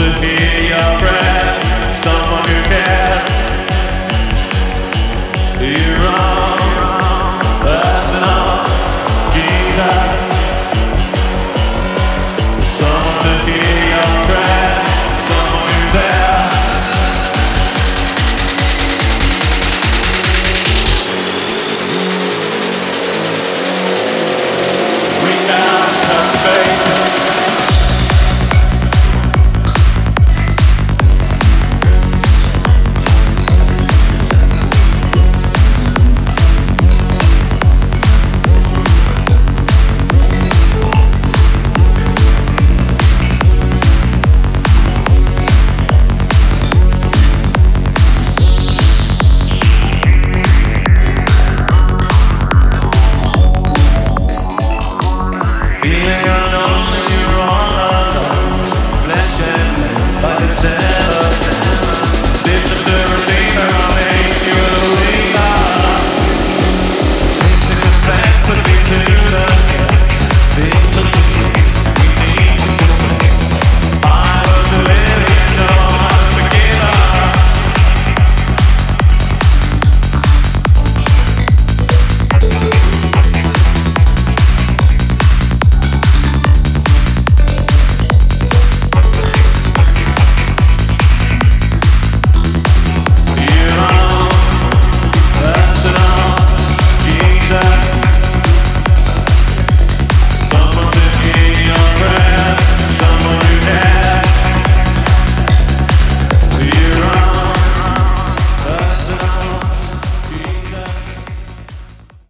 to hear your Things